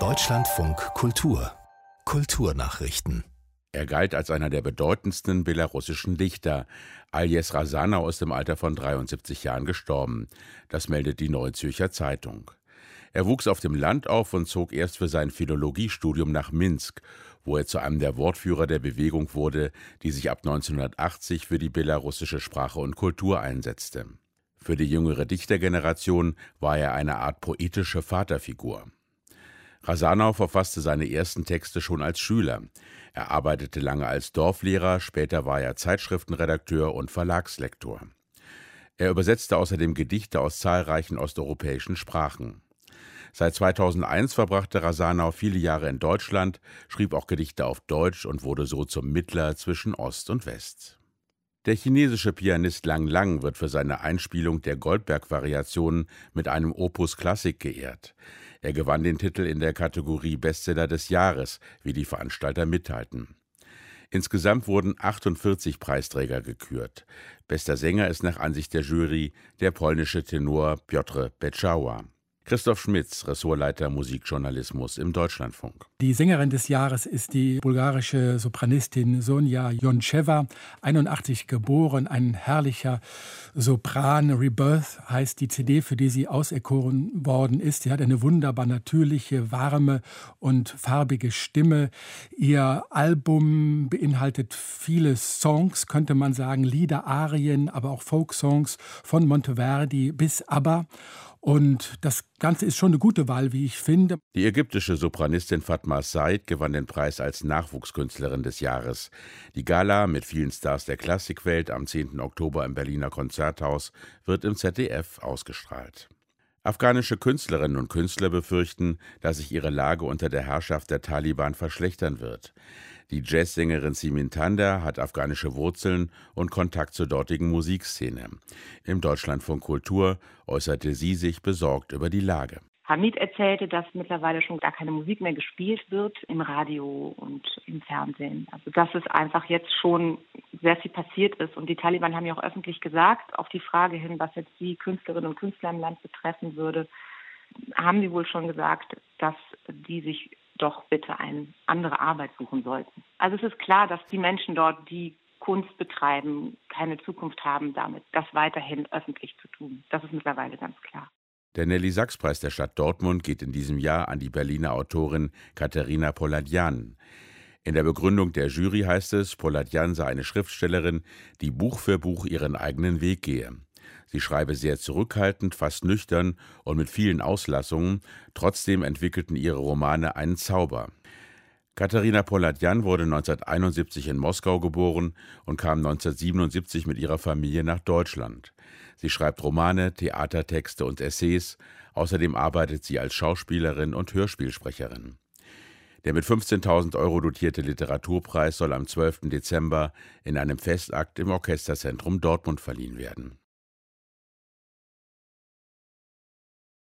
Deutschlandfunk Kultur Kulturnachrichten er galt als einer der bedeutendsten belarussischen Dichter. Aljes Rasanau ist im Alter von 73 Jahren gestorben. Das meldet die Neue Zürcher Zeitung. Er wuchs auf dem Land auf und zog erst für sein Philologiestudium nach Minsk, wo er zu einem der Wortführer der Bewegung wurde, die sich ab 1980 für die belarussische Sprache und Kultur einsetzte. Für die jüngere Dichtergeneration war er eine Art poetische Vaterfigur. Rasanau verfasste seine ersten Texte schon als Schüler. Er arbeitete lange als Dorflehrer, später war er Zeitschriftenredakteur und Verlagslektor. Er übersetzte außerdem Gedichte aus zahlreichen osteuropäischen Sprachen. Seit 2001 verbrachte Rasanau viele Jahre in Deutschland, schrieb auch Gedichte auf Deutsch und wurde so zum Mittler zwischen Ost und West. Der chinesische Pianist Lang Lang wird für seine Einspielung der Goldberg-Variationen mit einem Opus Klassik geehrt. Er gewann den Titel in der Kategorie Bestseller des Jahres, wie die Veranstalter mitteilten. Insgesamt wurden 48 Preisträger gekürt. Bester Sänger ist nach Ansicht der Jury der polnische Tenor Piotr Beczawa. Christoph Schmitz, Ressortleiter Musikjournalismus im Deutschlandfunk. Die Sängerin des Jahres ist die bulgarische Sopranistin Sonja Joncheva, 81 geboren, ein herrlicher Sopran. Rebirth heißt die CD, für die sie auserkoren worden ist. Sie hat eine wunderbar natürliche, warme und farbige Stimme. Ihr Album beinhaltet viele Songs, könnte man sagen, Lieder, Arien, aber auch Folksongs von Monteverdi bis ABBA. Und das Ganze ist schon eine gute Wahl, wie ich finde. Die ägyptische Sopranistin Fatma Said gewann den Preis als Nachwuchskünstlerin des Jahres. Die Gala mit vielen Stars der Klassikwelt am 10. Oktober im Berliner Konzerthaus wird im ZDF ausgestrahlt. Afghanische Künstlerinnen und Künstler befürchten, dass sich ihre Lage unter der Herrschaft der Taliban verschlechtern wird. Die Jazzsängerin Simin Tanda hat afghanische Wurzeln und Kontakt zur dortigen Musikszene. Im Deutschlandfunk Kultur äußerte sie sich besorgt über die Lage. Hamid erzählte, dass mittlerweile schon gar keine Musik mehr gespielt wird im Radio und im Fernsehen. Also dass es einfach jetzt schon sehr viel passiert ist. Und die Taliban haben ja auch öffentlich gesagt, auf die Frage hin, was jetzt die Künstlerinnen und Künstler im Land betreffen würde, haben sie wohl schon gesagt, dass die sich doch bitte eine andere Arbeit suchen sollten. Also es ist klar, dass die Menschen dort, die Kunst betreiben, keine Zukunft haben damit, das weiterhin öffentlich zu tun. Das ist mittlerweile ganz klar. Der Nelly-Sachs-Preis der Stadt Dortmund geht in diesem Jahr an die Berliner Autorin Katharina Poladian. In der Begründung der Jury heißt es, Poladian sei eine Schriftstellerin, die Buch für Buch ihren eigenen Weg gehe. Sie schreibe sehr zurückhaltend, fast nüchtern und mit vielen Auslassungen, trotzdem entwickelten ihre Romane einen Zauber. Katharina Polatjan wurde 1971 in Moskau geboren und kam 1977 mit ihrer Familie nach Deutschland. Sie schreibt Romane, Theatertexte und Essays, außerdem arbeitet sie als Schauspielerin und Hörspielsprecherin. Der mit 15.000 Euro dotierte Literaturpreis soll am 12. Dezember in einem Festakt im Orchesterzentrum Dortmund verliehen werden